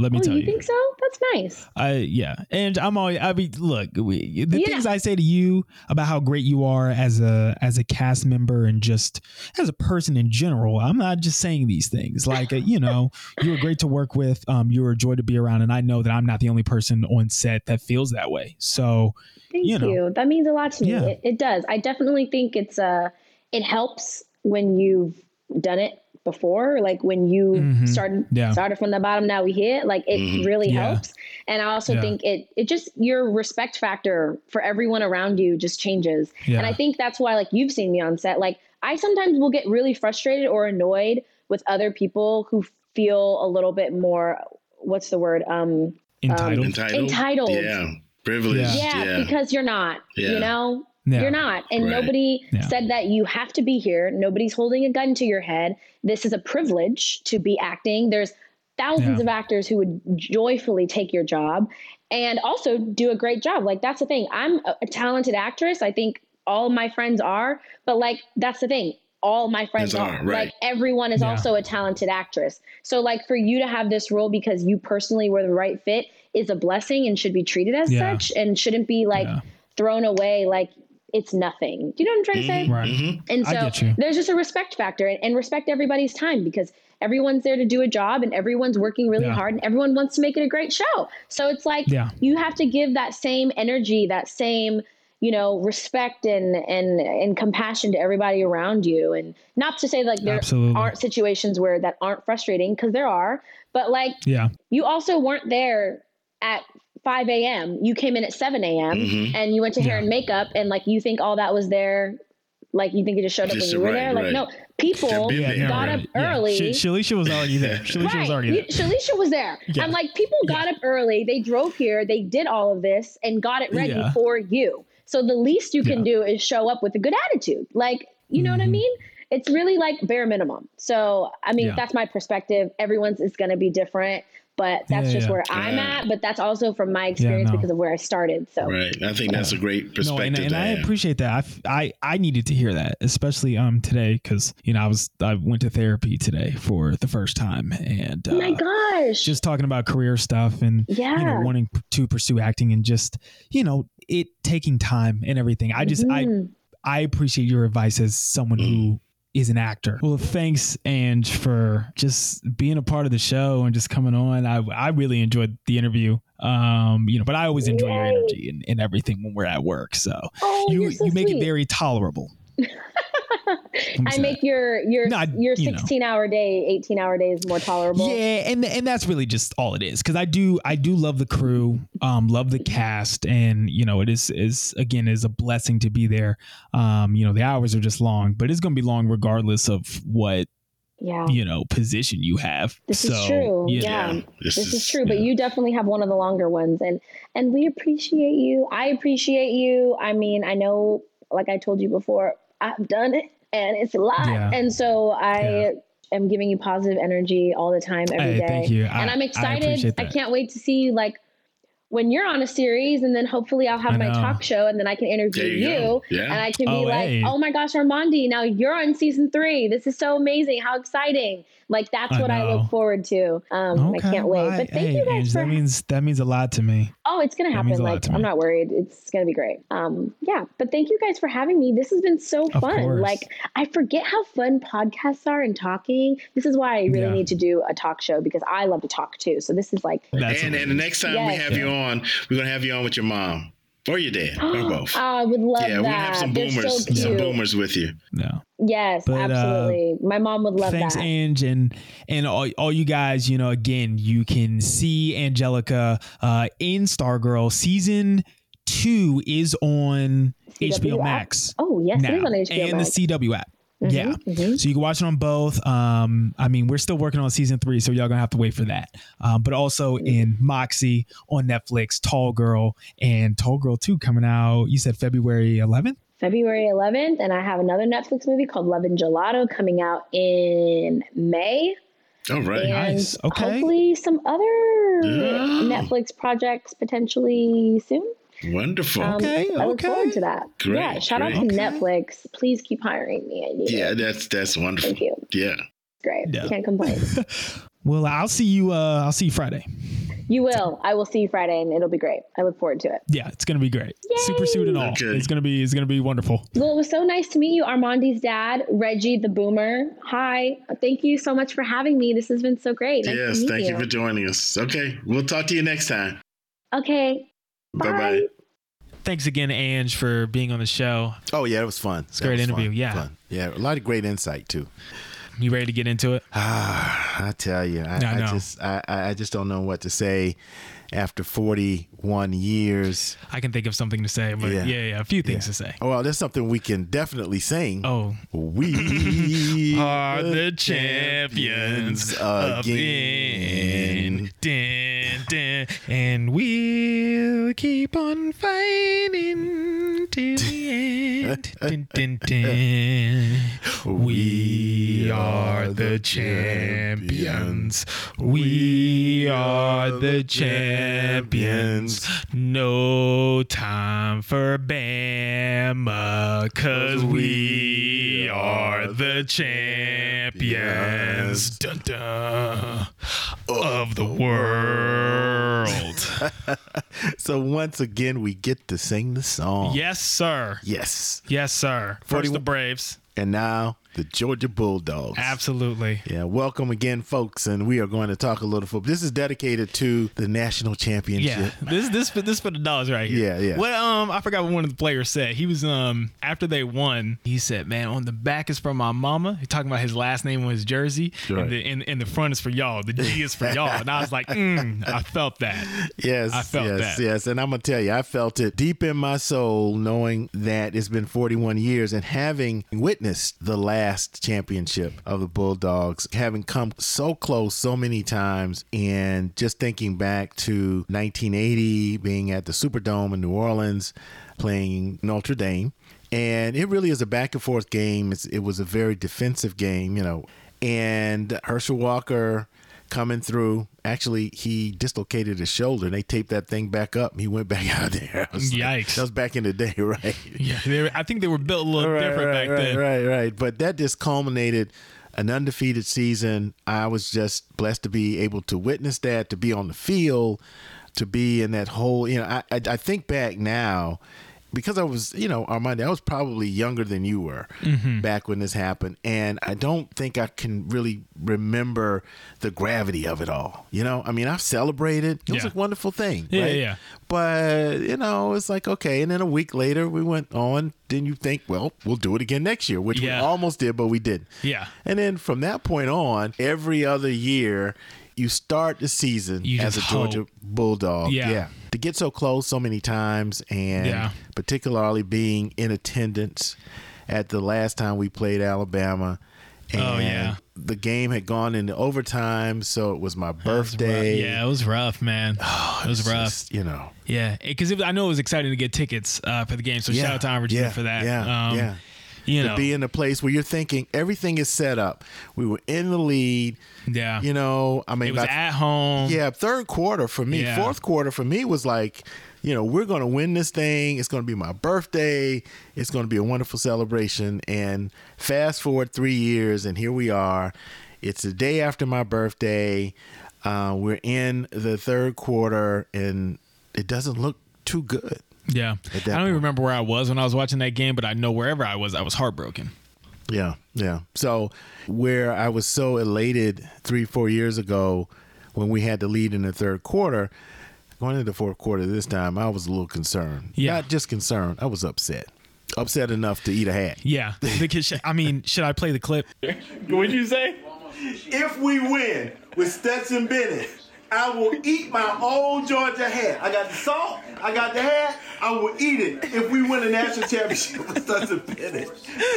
Let me Oh, tell you you. think so? That's nice. I yeah, and I'm always. I mean, look, we, the Yeah. things I say to you about how great you are as a as a cast member and just as a person in general. I'm not just saying these things. Like uh, you know, you were great to work with. Um, you were a joy to be around, and I know that I'm not the only person on set that feels that way. So Thank you you. know. That means a lot to me. Yeah. It, it does. I definitely think it's uh it helps when you've done it before, like when you Mhm. started Yeah. started from the bottom, now we hit. Like it Mhm. really Yeah. helps. And I also Yeah. think it it just your respect factor for everyone around you just changes. yeah, And I think that's why like you've seen me on set. Like I sometimes will get really frustrated or annoyed with other people who feel a little bit more what's the word? Um entitled. Entitled. Entitled. Yeah. Privileged. yeah, Yeah. because you're not. Yeah. You know? Yeah. You're not. And Right. nobody Yeah. said that you have to be here. Nobody's holding a gun to your head. This is a privilege to be acting. There's thousands Yeah. of actors who would joyfully take your job and also do a great job. Like that's the thing. I'm a, a talented actress. I think all my friends are, but like that's the thing. All my friends are. are, right. Like everyone is Yeah. also a talented actress. So like for you to have this role because you personally were the right fit is a blessing and should be treated as Yeah. such and shouldn't be like Yeah. thrown away like it's nothing. Do you know what I'm trying to say? Right. Mhm. And so there's just a respect factor and, and respect everybody's time because everyone's there to do a job and everyone's working really Yeah. hard and everyone wants to make it a great show. So it's like Yeah. you have to give that same energy, that same, you know, respect and and and compassion to everybody around you. And not to say like there Absolutely. aren't situations where that aren't frustrating because there are, but like Yeah. you also weren't there at 5 a.m. You came in at 7 a.m. Mhm. and you went to hair Yeah. and makeup and like you think all that was there. Like you think it just showed up when you were right, there. Like right. no, people They've Yeah, there. got right. up early. Sh- Shalisha was already there. Shalisha was already there. Shalisha was there. Yeah. I'm like, people got up early. They drove here. They did all of this and got it ready Yeah. for you. So the least you can do is show up with a good attitude. Like, you know what I Mhm. mean? It's really like bare minimum. So, I mean, Yeah. that's my perspective. Everyone's is going to be different, but that's Yeah, just yeah. where I'm at. But that's also from my experience no. because of where I started. So, Right. I think that's a great No, perspective and, and I have. appreciate that. I I needed to hear that, especially um today, because you know I was I went to therapy today for the first time, and uh, oh my gosh. just talking about career stuff and yeah. you know wanting to pursue acting and just you know it taking time and everything. I just Mhm. I I appreciate your advice as someone who is an actor. Well, thanks Ange for just being a part of the show and just coming on. I I really enjoyed the interview. Um, you know, but I always enjoy your energy and, and everything when we're at work. So oh, you you're so you make sweet. it very tolerable. I'm I sad. make your your No, I- your you know. 16 hour day, 18 hour days more tolerable. Yeah, and and that's really just all it is. Because I do I do love the crew, um, love the cast, and you know it is is again is a blessing to be there. Um, you know the hours are just long, but it's gonna be long regardless of what Yeah. you know position you have. This is So, true. Yeah. Yeah. This, This is, is true, but you definitely have one of the longer ones and and we appreciate you. I appreciate you. I mean, I know like I told you before, I've done it and it's a lot. Yeah. And so I Yeah. am giving you positive energy all the time every day. Hey, thank you. And I'm excited. appreciate I, can't wait to see you like when you're on a series and then hopefully I'll have my talk show and then I can interview There you you. Yeah. and I can be Oh, like, hey. "Oh my gosh, Armandi, now you're on season 3. This is so amazing. How exciting." Like that's I what I know. look forward to. Um I can't wait. well, I- but thank hey, you guys Ange, for that means that means a lot to me. Oh, it's gonna happen. Like to. I'm not worried. It's gonna be great. Um, yeah. But thank you guys for having me. This has been so fun. Like I forget how fun podcasts are and talking. This is why I really Yeah. need to do a talk show because I love to talk too. So this is like That's and, and the next time we Yes. have you on, we're gonna have you on with your mom or your dad or both. I would love yeah, that. Yeah, we're gonna have some They're boomers, so some boomers with you. no. Yes, But, uh, absolutely. My mom would love Thanks, that. Ange, and and all, all you guys. You know, again, you can see Anjelika uh, in Stargirl. Season two is on CW HBO app? Max oh yes, now, it is on HBO and Max. the CW app. Mhm, Yeah. mhm. So you can watch it on both. Um, I mean, we're still working on season three, so y'all gonna have to wait for that. Um, but also in Moxie on Netflix, Tall Girl and Tall Girl Two coming out. You said February 11th. February 11th, and I have another Netflix movie called Love and Gelato coming out in May. All right. and Nice. Okay. hopefully some other Yeah. Netflix projects potentially soon. Wonderful. Um, Okay, I look okay. forward to that. Great, yeah, shout out to great. Netflix. Please keep hiring me. I need yeah, it. that's that's wonderful. Thank you. Yeah. Great. Yeah. Can't complain. Well, I'll see you. Uh, I'll see you Friday. you will. I will see you Friday, and it'll be great. I look forward to it. Yeah, it's gonna be great. Yay! Super suit and all. Okay. It's gonna be. It's gonna be wonderful. Well, it was so nice to meet you, Armandi's dad, Reggie the Boomer. Hi. Thank you so much for having me. This has been so great. Nice yes. Thank you. for joining us. Okay. We'll talk to you next time. Okay. Bye Bye. bye. Thanks again, Ange, for being on the show. Oh yeah, it was fun. It's a great interview, yeah. yeah, a lot of great insight too. You ready to get into it? Ah, I tell you, I, I I, just, I, I just don't know what to say after 41 years. I can think of something to say, but yeah, Yeah. yeah, a few things Yeah. to say. Oh, well, there's something we can definitely sing. Oh, We are the champions again. again. Dun, dun, and we'll keep on fighting the end. Dun, dun, dun. We are the champions. We are the champions. No time for Bama, cause we are the champions. Dun, dun, of the world. So once again, we get to sing the song. yes, sir. Yes. Yes, sir. First 41 the Braves. And now the Georgia Bulldogs. Absolutely. Yeah, welcome again, folks, and we are going to talk a little football. This is dedicated to the national championship. Yeah, this this this for the dogs right here. Yeah, yeah. What um I forgot what one of the players said. He was um after they won, he said, "Man, on the back is for my mama." He talking about his last name on his jersey, Right. and the and, and the front is for y'all. The G is for y'all, and I was like, mm, I felt that. Yes, I felt yes, that. yes. And I'm gonna tell you, I felt it deep in my soul, knowing that it's been 41 years and having witnessed the last championship of the Bulldogs, having come so close so many times, and just thinking back to 1980, being at the Superdome in New Orleans, playing Notre Dame. And it really is a back and forth game. It's, it was a very defensive game, you know. And Herschel Walker coming through. Actually, he dislocated his shoulder. and They taped that thing back up. He went back out there. Was like- Yikes. that was back in the day, right? Yeah, were, I think they were built a little different right, back right, then. Right, right. But that just culminated an undefeated season. I was just blessed to be able to witness that, to be on the field, to be in that whole. You know, I I, I think back now. Because I was, you know, Armando, I was probably younger than you were Mm-hmm. back when this happened. And I don't think I can really remember the gravity of it all. You know, I mean, I've celebrated. It was a wonderful thing. Yeah, right? yeah. But, you know, it's like, okay. And then a week later, we went on. Then you think, well, we'll do it again next year, which Yeah. we almost did, but we didn't. Yeah. And then from that point on, every other year, you start the season You as a just Georgia. Bulldog. Yeah. To get so close so many times and Yeah. particularly being in attendance at the last time we played Alabama. And Oh, yeah. The game had gone into overtime, so it was my It was birthday. Yeah, it was rough, man. it was rough. just, you know. Yeah, because I know it was exciting to get tickets uh, for the game. So Yeah, shout out to Auburn Virginia yeah, for that. yeah, um, yeah. You to know, be in a place where you're thinking everything is set up. We were in the lead. yeah. You know, I mean, it was by- at home. yeah, third quarter for me, Yeah. fourth quarter for me was like, you know, we're going to win this thing. It's going to be my birthday. It's going to be a wonderful celebration. And fast forward three years, and here we are. It's the day after my birthday. Uh, we're in the third quarter, and it doesn't look too good. Yeah. I don't that even remember where I was when I was watching that game, but I know wherever I was, I was heartbroken. Yeah, yeah. So where I was so elated three, four years ago when we had the lead in the third quarter, going into the fourth quarter this time, I was a little concerned. Yeah. Not just concerned, I was upset. Upset enough to eat a hat. Yeah. Because sh- I mean, should I play the clip? What'd you say? If we win with Stetson Bennett, I will eat my own Georgia hat. I got the salt, I got the hat, I will eat it if we win a national championship with Stetson Bennett.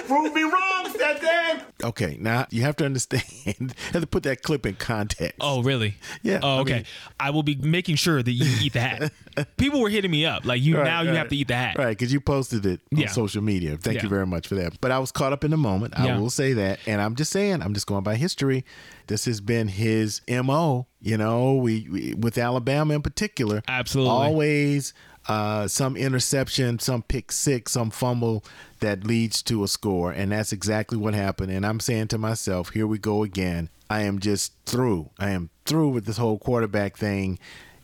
Prove me wrong, Stetson! Okay, now you have to understand, you have to put that clip in context. Oh, really? Yeah, Oh, I okay. mean- I will be making sure that you eat the hat. People were hitting me up like you Right, now. You have to eat the hat. Right, because you posted it on Yeah. social media. Thank Yeah. you very much for that. But I was caught up in the moment. I Yeah. will say that. And I'm just saying, I'm just going by history. This has been his MO, you know, we, we with Alabama in particular. Absolutely. Always uh, some interception, some pick six, some fumble that leads to a score. And that's exactly what happened. And I'm saying to myself, here we go again. I am just through. I am through with this whole quarterback thing.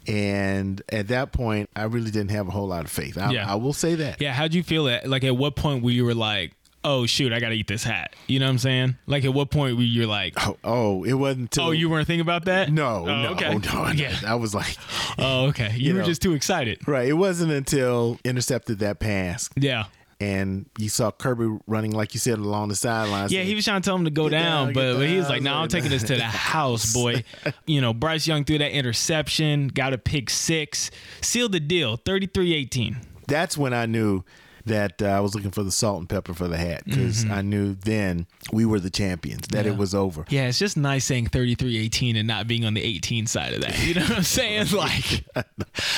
And at that point, I really didn't have a whole lot of faith. I, Yeah. I will say that. Yeah. How'd you feel it? Like at what point were you were like, oh shoot, I got to eat this hat? You know what I'm saying? Like at what point were you like, Oh, oh, it wasn't oh, you weren't thinking about that? No, Oh, no, okay. no. Yeah. I was like, Oh, okay. You, You were know. just too excited. right. It wasn't until intercepted that pass Yeah. and you saw Kirby running, like you said, along the sidelines. Yeah, he was trying to tell him to go down, down, but, but he was like, "No, I'm taking this to the house, boy." You know, Bryce Young threw that interception, got a pick six, sealed the deal, 33-18. That's when I knew that uh, I was looking for the salt and pepper for the hat because I knew then we were the champions, that Mm-hmm. Yeah. it was over. Yeah, it's just nice saying 33-18 and not being on the 18 side of that. You know what I'm saying? Like,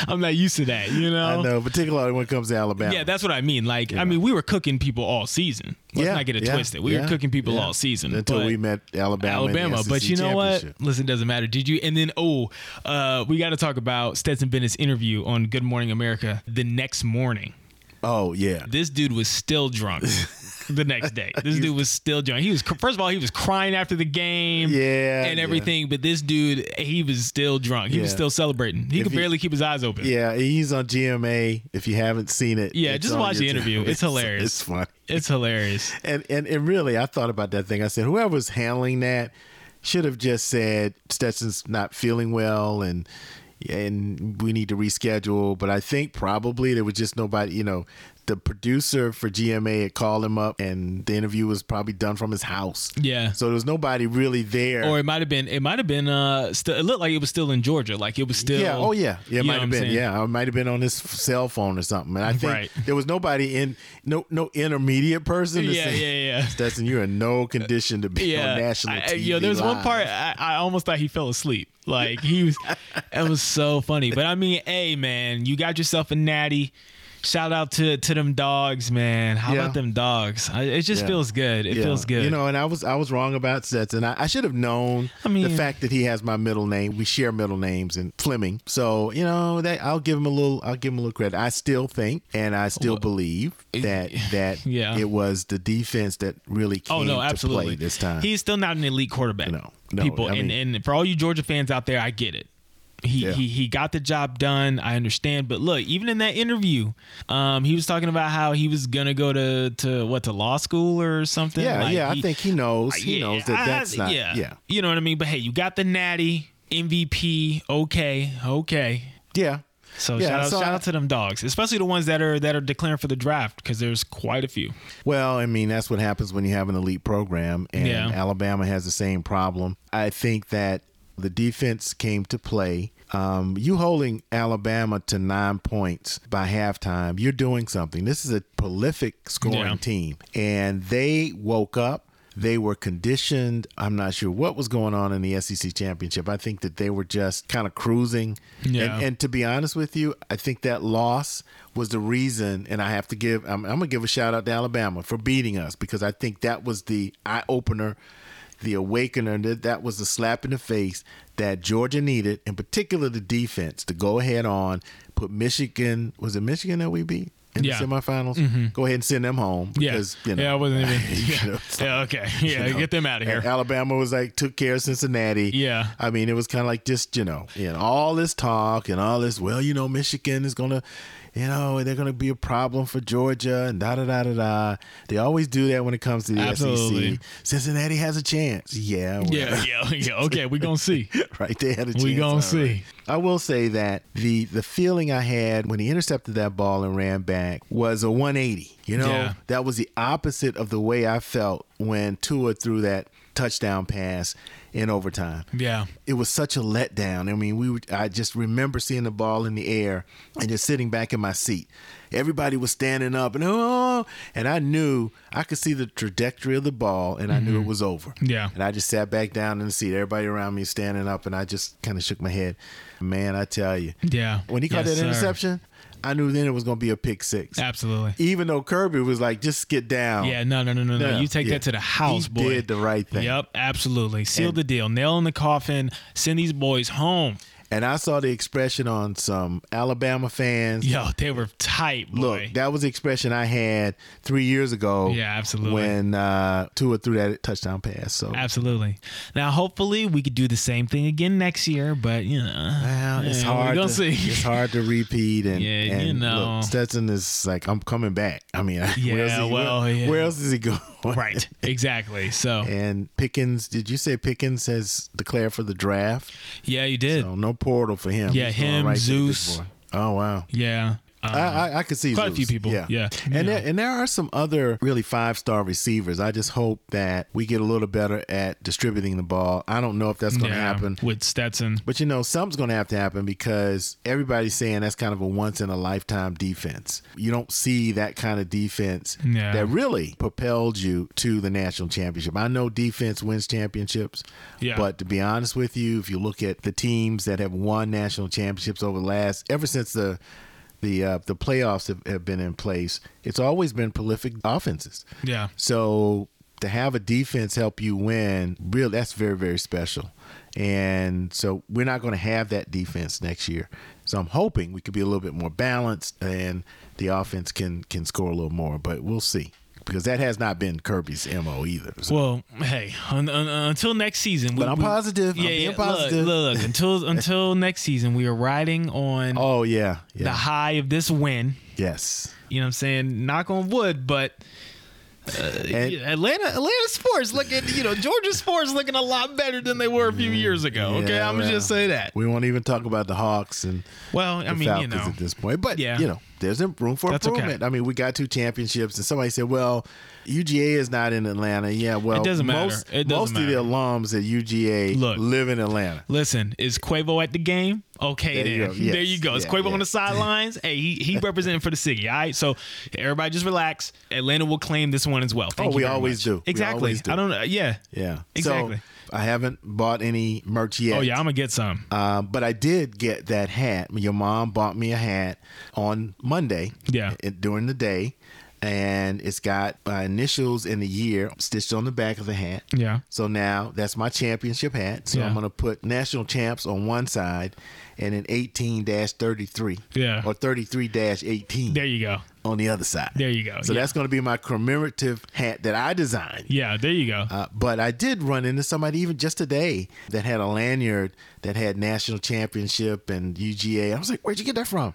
I'm not used to that. You know? I know, particularly when it comes to Alabama. Yeah, that's what I mean. Like, I mean, we were cooking people all season. Let's Yeah, not get it yeah, twisted. We yeah, were cooking people yeah. all season until we met Alabama. Alabama. But you know what? Listen, doesn't matter. Did you? And then, oh, uh, we got to talk about Stetson Bennett's interview on Good Morning America the next morning. Oh yeah, This dude was still drunk. The next day, this dude was still drunk. He was first of all, he was crying after the game, Yeah, and yeah. everything. But this dude, he was still drunk. He was still celebrating. He If could he- barely keep his eyes open. yeah. He's on GMA. If you haven't seen it, Yeah, just watch the interview. It's hilarious. It's funny. It's hilarious. And, and and really, I thought about that thing. I said, whoever's handling that should have just said Stetson's not feeling well, and and we need to reschedule. But I think probably there was just nobody. You know, the producer for GMA had called him up, and the interview was probably done from his house. Yeah. So there was nobody really there. Or it might have been. It might have been. Uh, still. It looked like it was still in Georgia. Like it was still. yeah. Oh, yeah. Yeah. It might have been. saying? Yeah. It might have been on his cell phone or something. And I think Right. there was nobody in no no intermediate person. To Yeah, say, yeah, yeah. Stetson, you're in no condition to be Yeah, on national I- I- TV. yo, there was one part I, I almost thought he fell asleep. Like he was, it was so funny. But I mean, hey, man, you got yourself a natty. Shout out to to them dogs, man. How Yeah. about them dogs? I, it just Yeah. feels good. It Yeah. feels good. You know, and I was I was wrong about Stetson. I, I should have known I mean- the fact that he has my middle name. We share middle names and Fleming. So, you know, that I'll give him a little I'll give him a little credit. I still think and I still believe that that Yeah. it was the defense that really oh, came Oh no, to absolutely. play this time. He's still not an elite quarterback. No, no, people, I and and for all you Georgia fans out there, I get it. He, Yeah. he he got the job done. I understand, but look, even in that interview, um, he was talking about how he was gonna go to to what to law school or something. yeah, Like, yeah, he- I think he knows. He Yeah, knows that I- that's not yeah. yeah. You know what I mean? But hey, you got the natty MVP. Okay, okay. Yeah. So Yeah, shout out, so shout I- out to them dogs, especially the ones that are that are declaring for the draft because there's quite a few. Well, I mean, that's what happens when you have an elite program, and Yeah. Alabama has the same problem. I think that the defense came to play. Um, you holding Alabama to nine points by halftime, you're doing something. This is a prolific scoring Yeah. team, and they woke up. They were conditioned. I'm not sure what was going on in the SEC championship. I think that they were just kind of cruising. Yeah. And, and to be honest with you, I think that loss was the reason. And I have to give, I'm, I'm going to give a shout out to Alabama for beating us because I think that was the eye opener, the awakener. That, that was the slap in the face that Georgia needed, in particular the defense, to go ahead on, put Michigan, was it Michigan that we beat? In Yeah. Mm-hmm. the semifinals, go ahead and send them home. Yeah, because, you know, yeah, I wasn't even. Yeah, know, yeah okay, yeah, you know, get them out of here. Alabama was like took care of Cincinnati. Yeah. I mean it was kind of like just you know, you know, all this talk and all this. Well, you know, Michigan is gonna, you know, they're gonna be a problem for Georgia and da da da da da. They always do that when it comes to the Absolutely. SEC. Cincinnati has a chance. Yeah. well, Yeah, yeah, yeah. Okay, We're gonna see. right. They had a chance. We're all right. see. I will say that the the feeling I had when he intercepted that ball and ran back was a 180. You know, Yeah. that was the opposite of the way I felt when Tua threw that touchdown pass in overtime. Yeah, It was such a letdown. I mean, we were, I just remember seeing the ball in the air and just sitting back in my seat. Everybody was standing up and oh, and I knew I could see the trajectory of the ball and I knew it was over. Mm-hmm. Yeah. And I just sat back down in the seat. Everybody around me standing up and I just kind of shook my head. Man, I tell you. yeah. When he caught Yes, that sir. I knew then it was going to be a pick six. absolutely. Even though Kirby was like, just get down. Yeah, no, no, no, no, no. You take yeah. that to the house, He boy. did the right thing. Yep, absolutely. Seal And- the deal. Nail in the coffin. Send these boys home. And I saw the expression on some Alabama fans. Yo, they were tight, boy. Look, that was the expression I had three years ago. Yeah, absolutely. When uh, Tua threw that touchdown pass. So Absolutely. Now, hopefully, we could do the same thing again next year. But you know, well, it's yeah, hard. We're gonna see. It's hard to repeat. And Yeah, you know. look, Stetson is like, I'm coming back. I mean, Yeah, where's he, well, where, yeah. where else is he going? Right. Exactly. So, And Pickens, did you say Pickens has declared for the draft? yeah, you did. So no portal for him. Yeah, He's him, right to the big Zeus. Oh wow. Yeah. Um, I, I, I could see quite a few people. Yeah, Yeah. and Yeah. there, and there are some other really five star receivers. I just hope that we get a little better at distributing the ball. I don't know if that's going to yeah, happen. with Stetson. But you know, something's going to have to happen because everybody's saying that's kind of a once in a lifetime defense. You don't see that kind of defense Yeah. that really propelled you to the national championship. I know defense wins championships, Yeah. but to be honest with you, if you look at the teams that have won national championships over the last ever since the the uh, the playoffs have, have been in place, it's always been prolific offenses. Yeah. So to have a defense help you win, real that's very very special. And so we're not going to have that defense next year. So I'm hoping we could be a little bit more balanced and the offense can can score a little more, but we'll see. Because that has not been Kirby's MO either. So. Well, hey, un, un, until next season. But I'm positive. I'm Yeah, being yeah, positive. Look, look, until until next season, we are riding on oh yeah. the high of this win. yes. You know what I'm saying? Knock on wood, but uh, Atlanta, Atlanta sports looking, you know, Georgia sports looking a lot better than they were a few years ago. Okay, Yeah, I'm gonna well, just say that. We won't even talk about the Hawks and Well, I mean, Falcons you know, at this point. But Yeah. you know, there's room for That's okay. improvement. I mean, we got two championships, and somebody said, "Well, UGA is not in Atlanta." Yeah, well, It doesn't matter. Most, It doesn't most of the alums at UGA Look. live in Atlanta. listen, is Quavo at the game? Okay, There then you go. Yes. there you go. Is Yeah, Quavo yeah. on the sidelines? hey, he he representing for the city. All right, so everybody just relax. Atlanta will claim this one as well. Thank Oh, you we always do. We Exactly. always do. I don't know. Yeah. Yeah, Exactly. So I haven't bought any merch yet. Oh yeah, I'm gonna get some. Um, but I did get that hat. Your mom bought me a hat on Monday. Yeah. during the day, and it's got my initials in the year stitched on the back of the hat. Yeah. So now that's my championship hat. So Yeah. I'm going to put national champs on one side and an 18 33. Yeah. Or 33 18 There you go. On the other side. There you go. So Yeah. that's going to be my commemorative hat that I designed. Yeah, there you go. Uh, but I did run into somebody even just today that had a lanyard that had national championship and UGA. I was like, "Where'd you get that from?"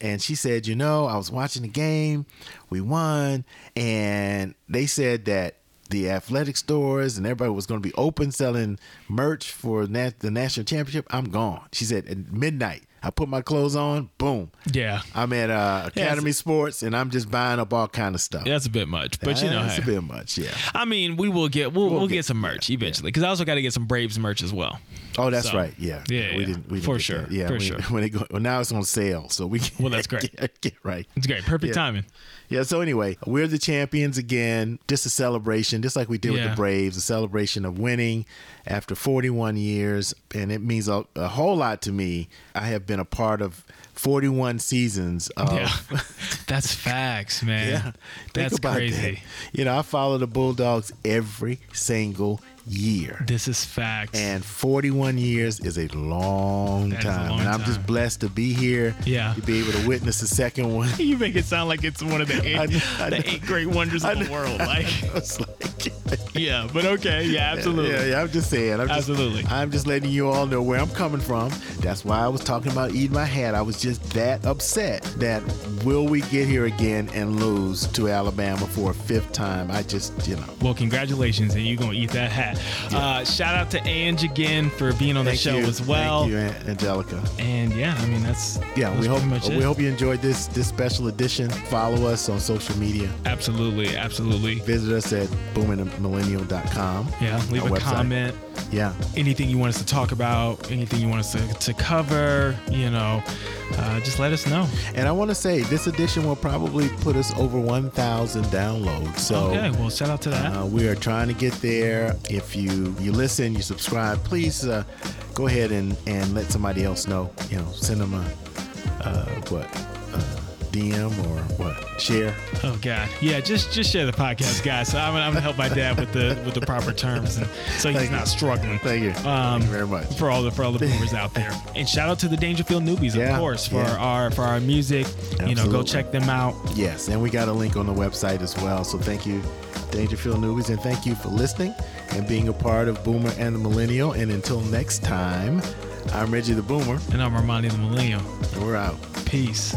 And she said, "You know, I was watching the game, we won, and they said that the athletic stores and everybody was going to be open selling merch for nat- the national championship. I'm gone." She said, "At midnight, I put my clothes on, boom." yeah. I'm at uh, Academy Sports and I'm just buying up all kind of stuff. That's a bit much, but you know, That's hey. a bit much, yeah. I mean, we will get we'll, we'll, get, get- some merch eventually because I also got to get some Braves merch as well. Oh, that's So, right. Yeah. yeah, We yeah. didn't. We didn't For sure, that. Yeah. for we- sure. When it go, well, now it's on sale, so we. Can Well, that's great. Get, get right. It's great, perfect Yeah. timing. Yeah. So anyway, we're the champions again. Just a celebration, just like we did with the Braves, a celebration of winning after 41 years, and it means a, a whole lot to me. I have been a part of 41 seasons of. Yeah, that's facts, man. Yeah, Think that's crazy. that. You know, I follow the Bulldogs every single year. This is facts. And 41 years is a long That is a time. long and I'm time. just blessed to be here. Yeah. To be able to witness the second one. you make it sound like it's one of the eight, I know, I the eight great wonders of the world. Like, like, yeah, but okay, yeah, absolutely. Yeah, yeah, I'm just saying. I'm just, Absolutely. I'm just letting you all know where I'm coming from. That's why I was talking about eating my hat. I was just that upset that will we get here again and lose to Alabama for a fifth time? I just, you know. Well, congratulations, and you're gonna eat that hat. Uh, shout out to Ange again for being on the show you. as well. Thank you, An- Anjelika. And yeah, I mean that's Yeah, that's we hope we hope you enjoyed this this special edition. Follow us on social media. absolutely, absolutely. Visit us at boomingmillennial.com. Yeah, leave a website. comment. Yeah. Anything you want us to talk about, anything you want us to, to cover, you know, uh, just let us know. And I want to say this edition will probably put us over 1,000 downloads. So okay, well, shout out to that. uh, we are trying to get there. If you you listen, you subscribe, please uh, go ahead and, and let somebody else know. You know, send them a uh, what DM or what share. Oh God, yeah, just just share the podcast, guys. So I'm, gonna- I'm gonna help my dad with the with the proper terms, and so he's Thank not you. struggling. Thank you. Um, Thank you very much. for all the for all the boomers out there. And shout out to the Dangerfield newbies, Yeah, of course, for yeah. our for our music. You know, go check them out. Yes, and we got a link on the website as well. So thank you, Dangerfield Newbies, and thank you for listening and being a part of Boomer and the Millennial. And until next time, I'm Reggie the Boomer, And I'm Armani the Millennial. and we're out. Peace.